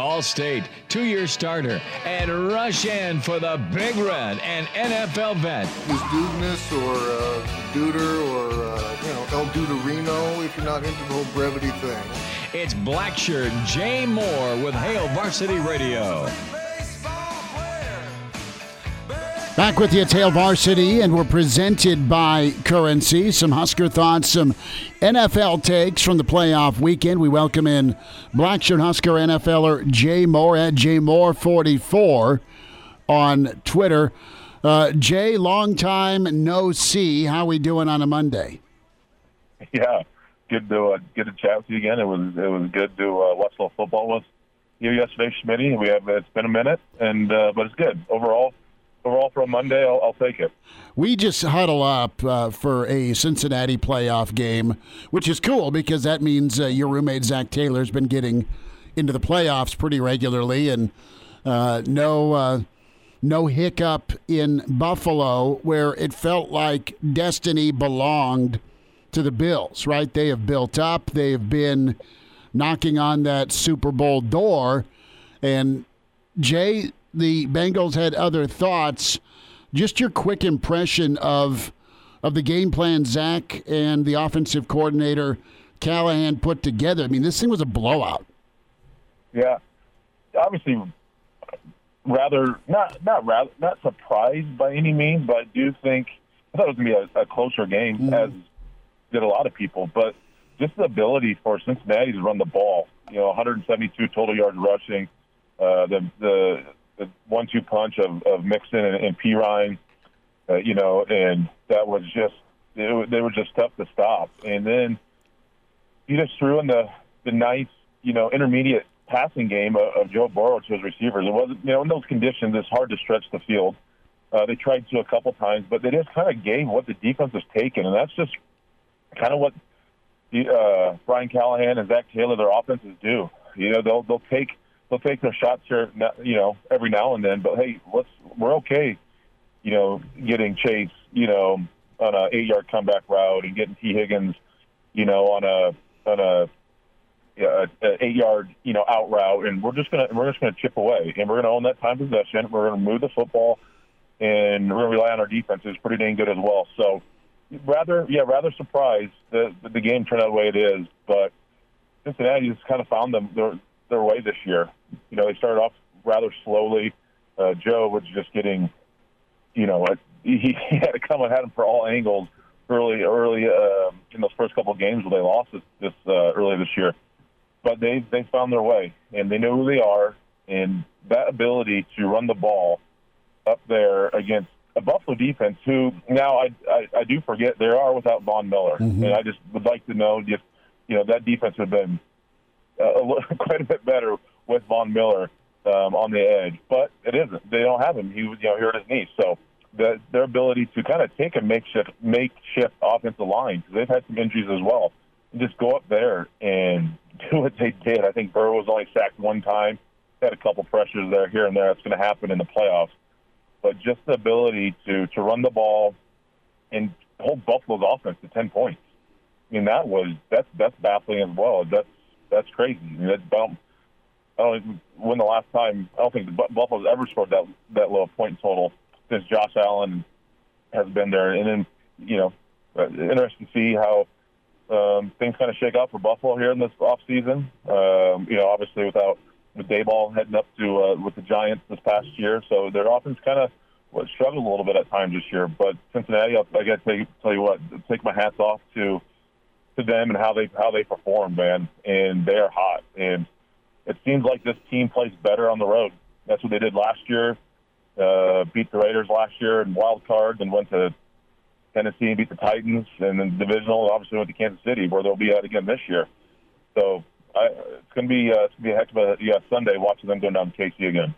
Allstate, two year starter, and rush in for the Big Red and NFL vet. Is Dudeness or uh, Duder or, uh, you know, El Duderino if you're not into the whole brevity thing. It's Blackshirt Jay Moore with Hail Varsity Radio. Back with you at Hail Varsity, and we're presented by Currency. Some Husker thoughts, some NFL takes from the playoff weekend. We welcome in Blackshirt Husker NFLer Jay Moore at JMoore44 on Twitter. Uh, Jay, long time no see. How we doing on a Monday? Yeah, good to uh, good to chat with you again. It was it was good to uh, watch a little football with you yesterday, Schmitty. We have it's been a minute, and uh, but it's good overall overall for a Monday, I'll, I'll take it. We just huddle up uh, for a Cincinnati playoff game, which is cool because that means uh, your roommate Zac Taylor's been getting into the playoffs pretty regularly, and uh, no uh, no hiccup in Buffalo where it felt like destiny belonged to the Bills. Right? They have built up. They have been knocking on that Super Bowl door, and Jay the Bengals had other thoughts. Just your quick impression of of the game plan Zac and the offensive coordinator Callahan put together. I mean, this thing was a blowout. Yeah, obviously, rather not not rather not surprised by any means, but I do think I thought it was going to be a, a closer game, mm as did a lot of people. But just the ability for Cincinnati to run the ball, you know, 172 total yards rushing, uh, the the one-two punch of, of Mixon and, and Perine, uh, you know, and that was just it, they were just tough to stop. And then he just threw in the the nice, you know, intermediate passing game of, of Joe Burrow to his receivers. It wasn't, you know, in those conditions, it's hard to stretch the field. Uh, they tried to a couple times, but they just kind of gave what the defense was taking, and that's just kind of what the, uh, Brian Callahan and Zac Taylor, their offenses do. You know, they'll they'll take they'll take their shots here, you know, every now and then. But hey, let's we're okay, you know, getting Chase, you know, on a eight yard comeback route and getting Tee Higgins, you know, on a on a, a eight yard, you know, out route, and we're just gonna we're just gonna chip away, and we're gonna own that time possession. We're gonna move the football, and we're gonna rely on our defense. It's pretty dang good as well. So, rather, yeah, rather surprised that the game turned out the way it is, but. Cincinnati just kind of found them their way this year. You know, they started off rather slowly. Uh, Joe was just getting, you know, he, he had to come and had him for all angles early, early uh, in those first couple of games where they lost this, this uh, early this year. But they they found their way and they know who they are, and that ability to run the ball up there against a Buffalo defense who now I I, I do forget they are without Von Miller, mm-hmm. and I just would like to know if you know that defense would have been uh, quite a bit better with Von Miller um, on the edge, but it isn't. They don't have him. He was you know hurt his knee, so the, their ability to kind of take a makeshift makeshift offensive line because they've had some injuries as well, and just go up there and do what they did. I think Burrow was only sacked one time. Had a couple pressures there here and there. That's going to happen in the playoffs, but just the ability to to run the ball and hold Buffalo's offense to ten points. I mean that was that's that's baffling as well. That's that's crazy. I mean, that, I don't, I when the last time I don't think the Buffalo's ever scored that that low point total since Josh Allen has been there. And then you know, uh, interesting to see how um, things kind of shake out for Buffalo here in this off season. Um, you know, obviously without with Daboll heading up to uh, with the Giants this past year, so their offense kind of well, struggled a little bit at times this year. But Cincinnati, I got to tell you what, take my hats off to to them and how they how they perform, man. And they are hot. And it seems like this team plays better on the road. That's what they did last year. Uh, beat the Raiders last year in wild card, then went to Tennessee and beat the Titans, and then divisional obviously went to Kansas City, where they'll be at again this year. So I, it's going to be uh, it's going to be a heck of a yeah, Sunday watching them go down to KC again.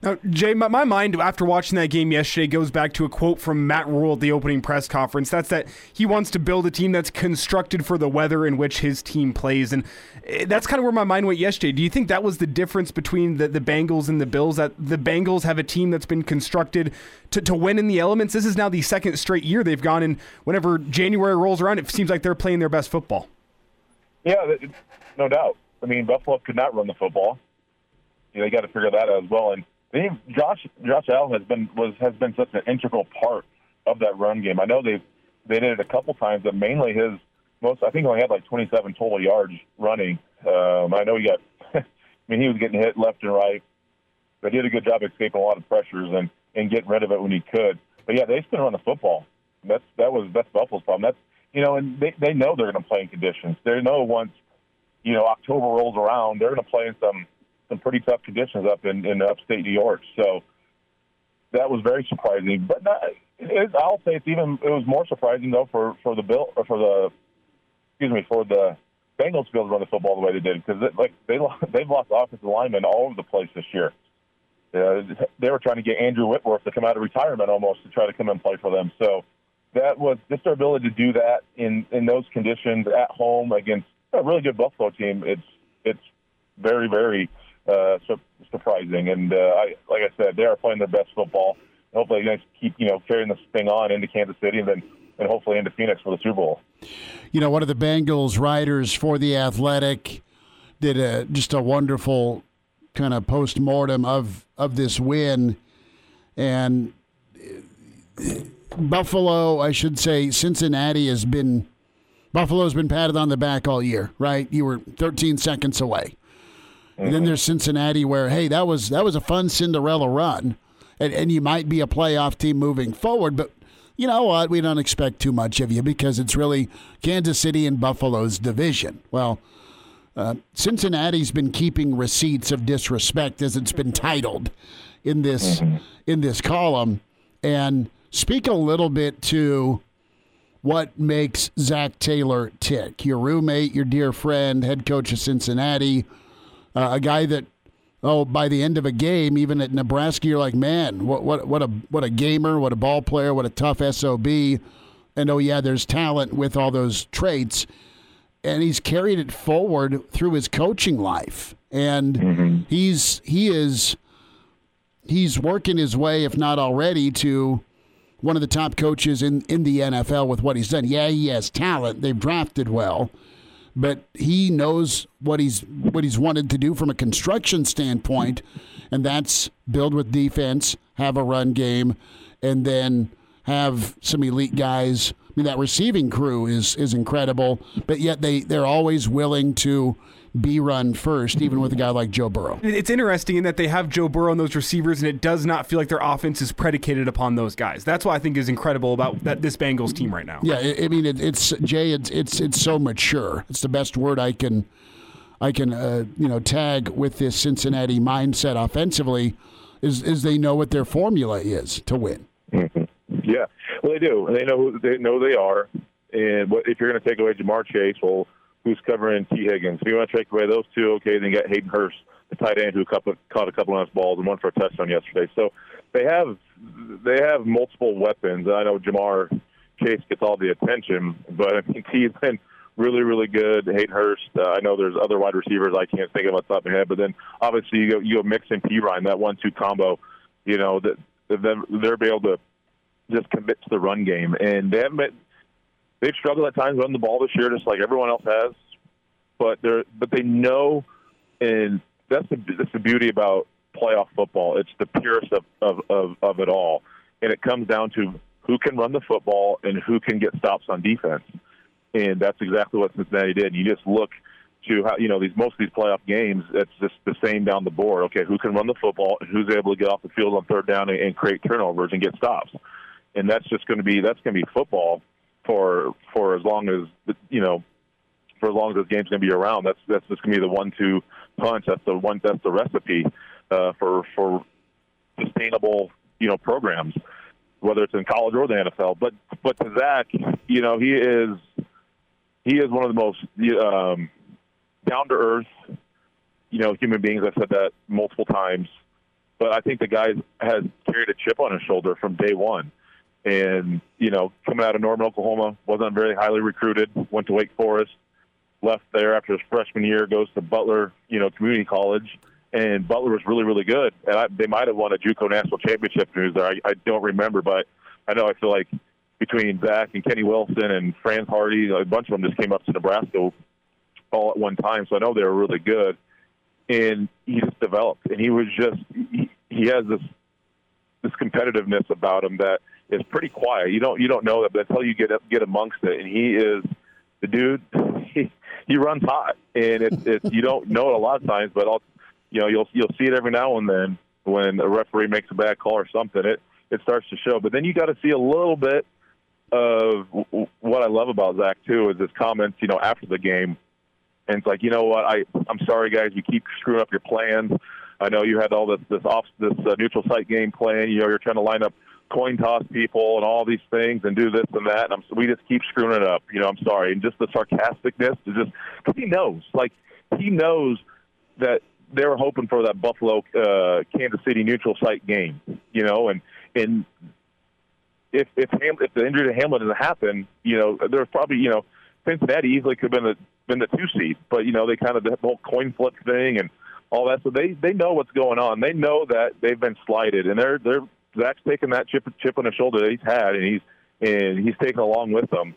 Now, Jay, my, my mind after watching that game yesterday goes back to a quote from Matt Rhule at the opening press conference. That's that he wants to build a team that's constructed for the weather in which his team plays. And eh, that's kind of where my mind went yesterday. Do you think that was the difference between the, the Bengals and the Bills? That the Bengals have a team that's been constructed to, to win in the elements? This is now the second straight year they've gone and Whenever January rolls around, it seems like they're playing their best football. Yeah, no doubt. I mean, Buffalo could not run the football. You know, they got to figure that out as well. And they, Josh Josh Allen has been was has been such an integral part of that run game. I know they they did it a couple times, but mainly his most. I think he only had like 27 total yards running. Um, I know he got. I mean, he was getting hit left and right, but he did a good job escaping a lot of pressures and and getting rid of it when he could. But yeah, they just couldn't the football. That's that was that's Buffalo's problem. That's you know, and they they know they're going to play in conditions. They know once you know October rolls around, they're going to play in some some pretty tough conditions up in, in upstate New York. So that was very surprising. But not, it, I'll say it's even it was more surprising though for for the bill or for the excuse me for the Bengals to be able to run the football the way they did because like they they've lost offensive linemen all over the place this year. Uh, they were trying to get Andrew Whitworth to come out of retirement almost to try to come and play for them. So that was just their ability to do that in in those conditions at home against a really good Buffalo team. It's it's very very uh, su- surprising. And uh, I, like I said, they are playing their best football. Hopefully, they keep you know carrying this thing on into Kansas City and then and hopefully into Phoenix for the Super Bowl. You know, one of the Bengals writers for the Athletic did a just a wonderful kind of post mortem of of this win, and Buffalo, I should say, Cincinnati has been Buffalo's been patted on the back all year, right? You were 13 seconds away. And then there's Cincinnati, where hey, that was that was a fun Cinderella run, and, and you might be a playoff team moving forward, but you know what? We don't expect too much of you because it's really Kansas City and Buffalo's division. Well, uh, Cincinnati's been keeping receipts of disrespect, as it's been titled in this in this column, and speak a little bit to what makes Zac Taylor tick. Your roommate, your dear friend, head coach of Cincinnati uh, a guy that oh by the end of a game even at Nebraska you're like man what what what a what a gamer what a ball player what a tough SOB and oh yeah there's talent with all those traits. And he's carried it forward through his coaching life. And mm-hmm. he's he is he's working his way if not already to one of the top coaches in in the NFL with what he's done. Yeah he has talent. They've drafted well but he knows what he's what he's wanted to do from a construction standpoint, and that's build with defense, have a run game, and then have some elite guys. I mean, that receiving crew is is incredible, but yet they they're always willing to be run first, even with a guy like Joe Burrow. It's interesting in that they have Joe Burrow and those receivers, and it does not feel like their offense is predicated upon those guys. That's what I think is incredible about that this Bengals team right now. Yeah, I mean, it, it's Jay. It's it's it's so mature. It's the best word I can I can uh, you know tag with this Cincinnati mindset offensively. Is is they know what their formula is to win. Mm-hmm. Yeah, well they do. They know they know they are. And what, if you're going to take away Ja'Marr Chase, well, who's covering Tee Higgins. If you want to take away those two, okay, then you got Hayden Hurst, the tight end who caught a couple of nice balls and one for a touchdown yesterday. So they have they have multiple weapons. I know Ja'Marr Chase gets all the attention, but I mean Tee's been really really good. Hayden Hurst. Uh, I know there's other wide receivers I can't think of off the top of my head, but then obviously you go you go Mix and Perine that one two combo. You know that they're be able to just commit to the run game, and they haven't they've struggled at times running the ball this year, just like everyone else has. But they're but they know, and that's the that's the beauty about playoff football. It's the purest of, of, of, of it all, and it comes down to who can run the football and who can get stops on defense. And that's exactly what Cincinnati did. You just look to how you know these most of these playoff games. It's just the same down the board. Okay, who can run the football and who's able to get off the field on third down and, and create turnovers and get stops. And that's just going to be that's going to be football for for as long as you know for as long as this game's going to be around. That's that's just going to be the one-two punch. That's the one. That's the recipe uh, for for sustainable you know programs, whether it's in college or the NFL. But but to Zac, you know, he is he is one of the most um, down to earth, you know, human beings. I've said that multiple times, but I think the guy has carried a chip on his shoulder from day one. And you know, coming out of Norman, Oklahoma, wasn't very highly recruited. Went to Wake Forest, left there after his freshman year, goes to Butler, you know, community college, and Butler was really, really good. And I, they might have won a JUCO national championship. News there, I, I don't remember, but I know I feel like between Zac and Kenny Wilson and Frantz Hardy, a bunch of them just came up to Nebraska all at one time. So I know they were really good. And he just developed, and he was just he, he has this this competitiveness about him that is pretty quiet. You don't you don't know that, but until you get up, get amongst it, and he is the dude. He, he runs hot, and it's it's you don't know it a lot of times, but I'll you know you'll you'll see it every now and then when a referee makes a bad call or something. It it starts to show, but then you got to see a little bit of what I love about Zac too is his comments. You know, after the game, and it's like, you know what, I I'm sorry guys, you keep screwing up your plans. I know you had all this this off this uh, neutral site game plan. You know, you're trying to line up coin toss people and all these things and do this and that. And I'm, we just keep screwing it up. You know, I'm sorry. And just the sarcasticness is just because he knows, like he knows that they were hoping for that Buffalo uh, Kansas City neutral site game. You know, and and if if Ham, if the injury to Hamlin doesn't happen, you know, there's probably you know Cincinnati easily could have been the been the two seed, but you know they kind of the whole coin flip thing and all that. So they they know what's going on. They know that they've been slighted, and they're they're Zac's taking that chip chip on his shoulder that he's had, and he's and he's taking along with them,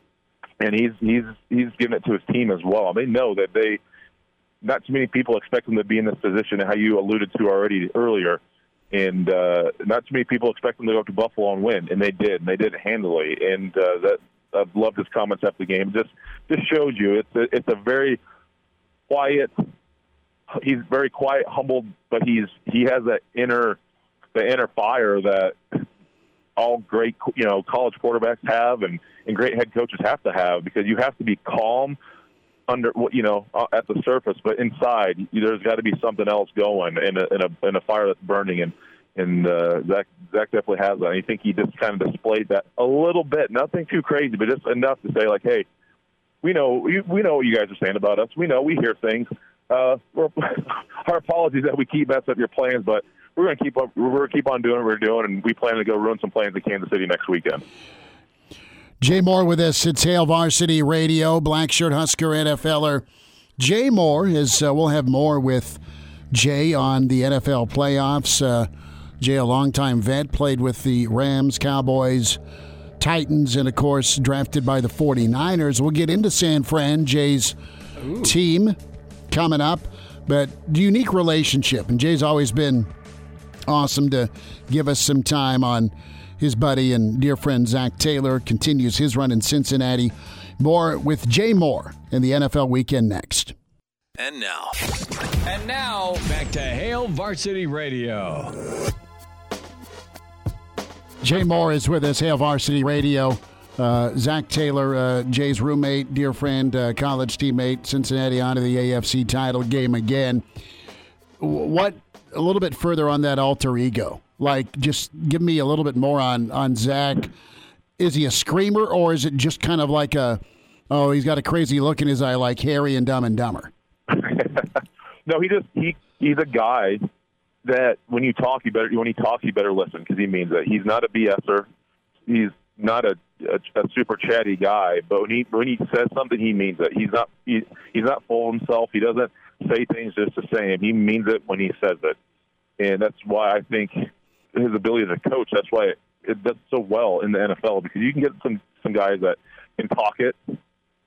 and he's he's he's giving it to his team as well. They know that they not too many people expect them to be in this position, how you alluded to already earlier and uh, not too many people expect them to go up to Buffalo and win, and they did, and they did it handily. And uh, that I've loved his comments after the game. Just just shows you it's a, it's a very quiet. He's very quiet, humbled, but he's he has that inner the inner fire that all great you know college quarterbacks have, and and great head coaches have to have because you have to be calm under you know uh, at the surface, but inside there's got to be something else going in a, in a in a fire that's burning, and and uh, Zac Zac definitely has that. I think he just kind of displayed that a little bit, nothing too crazy, but just enough to say like, hey, we know we, we know what you guys are saying about us. We know we hear things. Uh, our apologies that we keep messing up your plans, but we're going to keep up. We're going to keep on doing what we're doing, and we plan to go ruin some plans in Kansas City next weekend. Jay Moore with us at Hail Varsity Radio, Black Shirt Husker NFLer. Jay Moore is, uh, we'll have more with Jay on the NFL playoffs. Uh, Jay, a longtime vet, played with the Rams, Cowboys, Titans, and of course, drafted by the 49ers. We'll get into San Fran, Jay's Ooh. team coming up, but unique relationship. And Jay's always been awesome to give us some time on his buddy and dear friend Zac Taylor continues his run in Cincinnati. More with Jay Moore in the NFL weekend next. And now. And now, back to Hail Varsity Radio. Jay Moore is with us, Hail Varsity Radio. Uh, Zac Taylor, uh, Jay's roommate, dear friend, uh, college teammate, Cincinnati onto the AFC title game again. What, a little bit further on that alter ego? Like, just give me a little bit more on on Zac. Is he a screamer, or is it just kind of like a, oh, he's got a crazy look in his eye, like Harry and Dumb and Dumber? no, he just he he's a guy that when you talk, you better when he talks, you better listen because he means it. He's not a BSer. He's not a, a, a super chatty guy, but when he when he says something, he means it. He's not he, he's not full himself. He doesn't say things just the same. He means it when he says it, and that's why I think his ability to coach. That's why it, it does so well in the NFL because you can get some some guys that can talk it,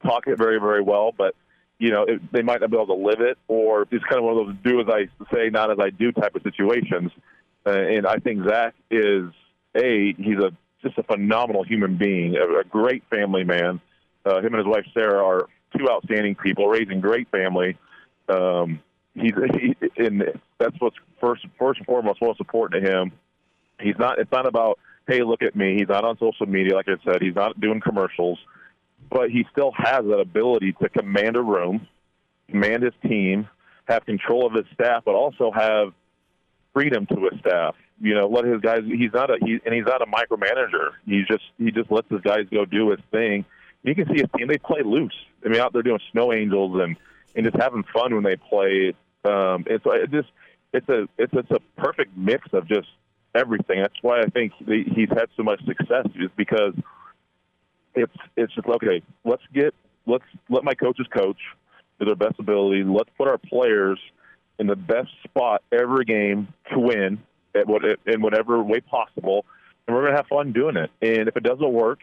talk it very very well, but you know it, they might not be able to live it, or it's kind of one of those do as I say, not as I do type of situations. Uh, and I think Zac is a he's a just a phenomenal human being, a, a great family man. Uh, him and his wife Sarah are two outstanding people, raising great family. Um, he's he, and that's what's first first and foremost most important to him He's not. It's not about hey, look at me. He's not on social media, like I said. He's not doing commercials, but he still has that ability to command a room, command his team, have control of his staff, but also have freedom to his staff. You know, let his guys. He's not a he, and he's not a micromanager. He's just he just lets his guys go do his thing. You can see his team; they play loose. I mean, out there doing snow angels and and just having fun when they play. Um, and so it just it's a it's it's a perfect mix of just everything. That's why I think he's had so much success, is because it's it's just okay. Let's get let's let my coaches coach to their best ability. Let's put our players in the best spot every game to win at what in whatever way possible, and we're gonna have fun doing it. And if it doesn't work,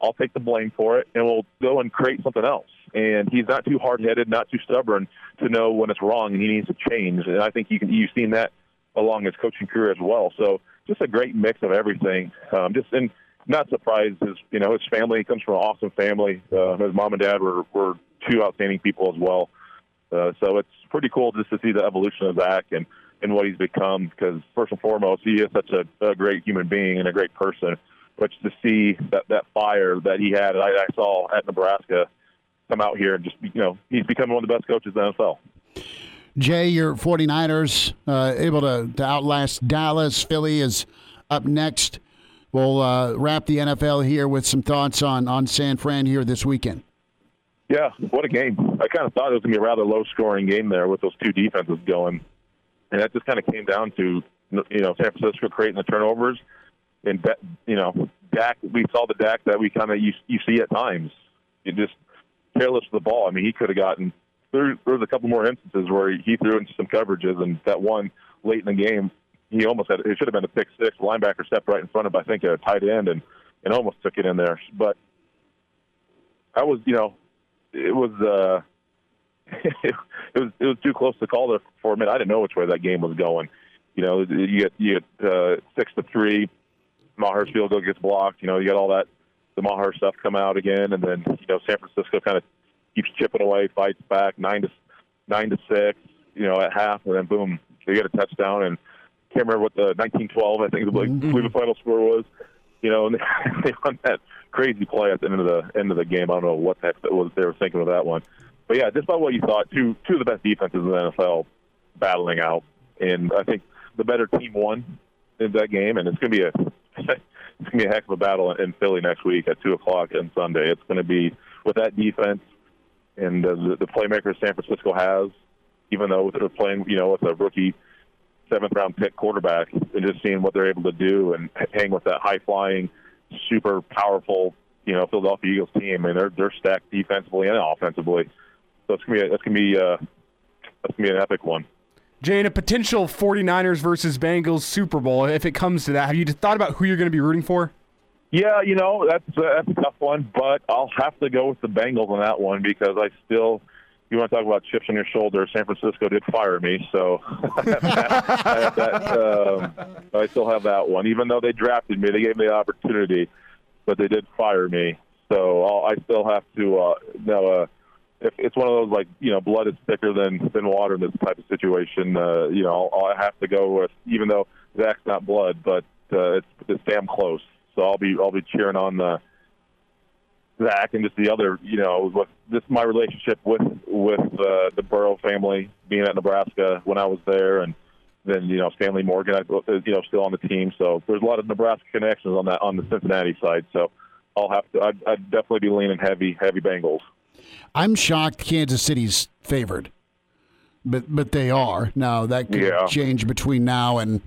I'll take the blame for it, and we'll go and create something else. And he's not too hard headed, not too stubborn to know when it's wrong, and he needs to change. And I think you can you've seen that along his coaching career as well. So just a great mix of everything. Um, just and not surprised his you know his family he comes from an awesome family. Uh, his mom and dad were were two outstanding people as well. Uh, so it's pretty cool just to see the evolution of Zac and and what he's become. Because first and foremost, he is such a, a great human being and a great person. But to see that that fire that he had, I, I saw at Nebraska, come out here and just you know he's becoming one of the best coaches in the NFL. Jay, your 49ers uh, able to, to outlast Dallas. Philly is up next. We'll uh, wrap the NFL here with some thoughts on, on San Fran here this weekend. Yeah, what a game. I kind of thought it was going to be a rather low scoring game there with those two defenses going. And that just kind of came down to, you know, San Francisco creating the turnovers. And, you know, Dak, we saw the Dak that we kind of, you, you see at times. You just careless with the ball. I mean, he could have gotten there, there was a couple more instances where he, he threw into some coverages, and that one late in the game, he almost had it should have been a pick six. Linebacker stepped right in front of, I think, a tight end, and and almost took it in there. But I was, you know, it was uh, it, was it was too close to call there for a minute. I didn't know which way that game was going. You know, you get you get uh, six to three. Maher's field goal gets blocked. You know, you get all that the Maher stuff come out again, and then you know San Francisco kind of keeps chipping away, fights back nine to nine to six. You know, at half, and then boom, they get a touchdown. And can't remember what the 1912, I think, like, mm-hmm. the final score was. You know, and they run that crazy play at the end of the end of the game. I don't know what the heck that was they were thinking of that one. But yeah, just about what you thought. Two two of the best defenses in the NFL battling out, and I think the better team won in that game, and it's going to be a it's to be a heck of a battle in Philly next week at two o'clock on Sunday. It's to be with that defense and the, the playmaker San Francisco has, even though they're playing, you know, with a rookie seventh round pick quarterback, and just seeing what they're able to do and hang with that high flying, super powerful, you know, Philadelphia Eagles team. I mean, they're they're stacked defensively and offensively. So it's gonna be a, that's gonna be uh, that's gonna be an epic one. Jane, a potential 49ers versus Bengals Super Bowl, if it comes to that, have you thought about who you're going to be rooting for? Yeah, you know that's uh, that's a tough one, but I'll have to go with the Bengals on that one because I still. You want to talk about chips on your shoulder? San Francisco did fire me, so I, that, um, I still have that one. Even though they drafted me, they gave me the opportunity, but they did fire me. So I'll, I still have to. Uh, now, uh, if it's one of those like you know, blood is thicker than than water in this type of situation. Uh, you know, I'll, I'll have to go with even though Zac's not blood, but uh, it's it's damn close. So I'll be I'll be cheering on the Zac and just the other, you know, with this my relationship with with uh, the Burrow family being at Nebraska when I was there, and then you know Stanley Morgan, I, you know, still on the team. So there's a lot of Nebraska connections on that on the Cincinnati side. So I'll have to. I'd, I'd definitely be leaning heavy, heavy Bengals. I'm shocked Kansas City's favored, but but they are now. That could yeah. change between now and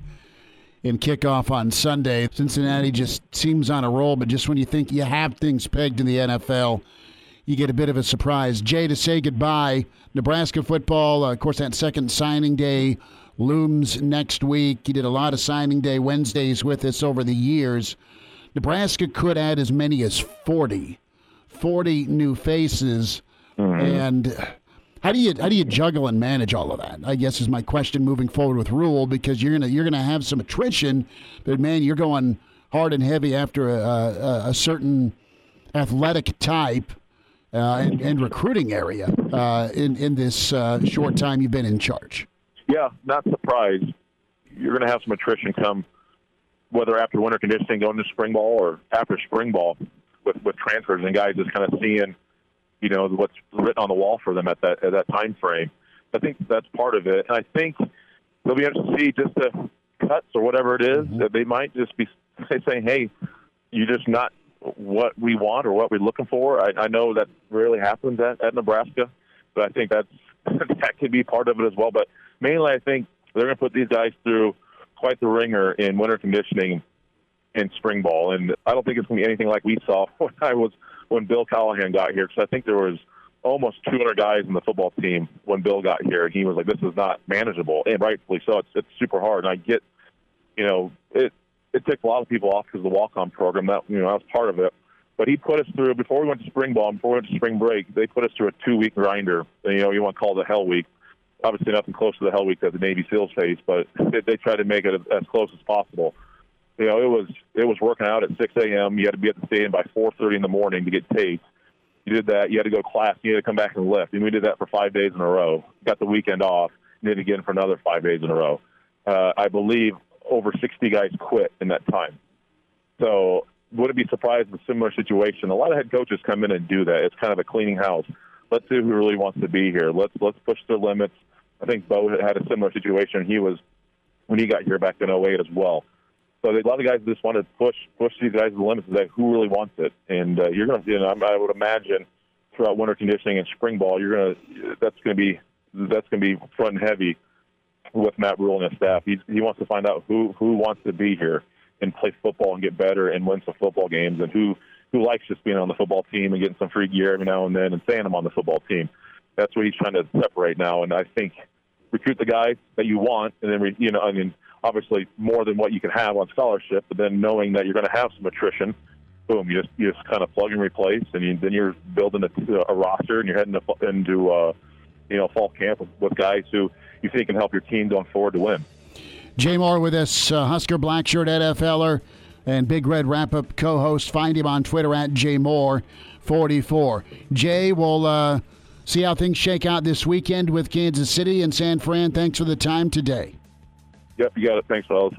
in kickoff on Sunday. Cincinnati just seems on a roll, but just when you think you have things pegged in the NFL, you get a bit of a surprise. Jay, to say goodbye, Nebraska football, uh, of course, that second signing day looms next week. You did a lot of signing day Wednesdays with us over the years. Nebraska could add as many as 40, 40 new faces. Mm-hmm. And how do you how do you juggle and manage all of that? I guess is my question moving forward with Rhule because you're gonna you're gonna have some attrition, but man, you're going hard and heavy after a, a, a certain athletic type uh, and, and, recruiting area uh, in in this uh, short time you've been in charge. Yeah, not surprised. You're going to have some attrition come, whether after winter conditioning going to spring ball or after spring ball with with transfers and guys just kind of seeing you know what's written on the wall for them at that at that time frame. I think that's part of it, and I think they'll be interested to see just the cuts or whatever it is, mm-hmm. that they might just be saying, "Hey, you're just not what we want or what we're looking for." I, I know that rarely happens at, at Nebraska, but I think that's that could be part of it as well. But mainly, I think they're going to put these guys through quite the ringer in winter conditioning and spring ball. And I don't think it's going to be anything like we saw when I was when Bill Callahan got here, because I think there was almost 200 guys in the football team when Bill got here, he was like, "This is not manageable," and rightfully so. It's it's super hard, and I get, you know, it it took a lot of people off because the walk-on program. That you know, that was part of it. But he put us through before we went to spring ball, before we went to spring break. They put us through a two-week grinder. You know, you want to call it a hell week. Obviously, nothing close to the hell week that the Navy SEALs face, but they, they tried to make it as close as possible. You know, it was it was working out at 6 a.m. You had to be at the stadium by 4:30 in the morning to get taped. You did that. You had to go to class. You had to come back and lift. And we did that for five days in a row. Got the weekend off. And it again for another five days in a row. Uh, I believe over 60 guys quit in that time. So wouldn't be surprised in a similar situation. A lot of head coaches come in and do that. It's kind of a cleaning house. Let's see who really wants to be here. Let's let's push the limits. I think Bo had a similar situation. He was when he got here back in 08 as well. So a lot of guys just want to push push these guys to the limits. Of that who really wants it, and uh, you're going to. You know, I would imagine throughout winter conditioning and spring ball, you're going to. That's going to be that's going to be front and heavy with Matt Rhule and his staff. He's, he wants to find out who who wants to be here and play football and get better and win some football games, and who who likes just being on the football team and getting some free gear every now and then and saying I'm on the football team. That's what he's trying to separate now, and I think recruit the guys that you want, and then you know, I mean obviously more than what you can have on scholarship, but then knowing that you're going to have some attrition, boom, you just you just kind of plug and replace, and you, then you're building a, a roster, and you're heading to, into uh, you know fall camp with, with guys who you think can help your team going forward to win. Jay Moore with us, uh, Husker Blackshirt NFLer and Big Red Wrap Up co-host. Find him on Twitter at jmoore44. Jay, we'll uh, see how things shake out this weekend with Kansas City and San Fran. Thanks for the time today. Yep, you got it. Thanks, fellas.